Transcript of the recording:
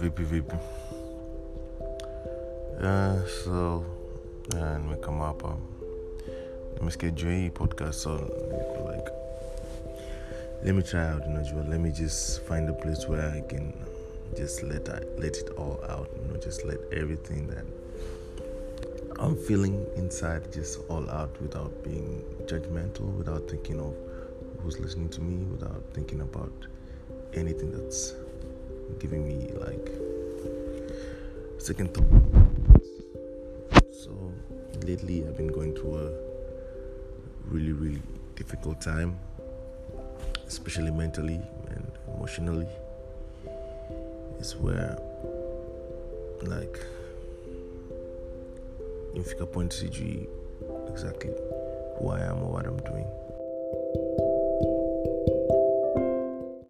vipi vipi? Yeah, so yeah, nimekama hapa. Nimesikia hii podcast so like let me try out unajua. Let me just find a place where i can just let let it all out you know just let everything that i'm feeling inside just all out without being judgmental without thinking of who's listening to me without thinking about anything that's giving me like second thought. So lately, I've been going through a really, really difficult time, especially mentally and emotionally. It's where, like, you point CG exactly who I am or what I'm doing.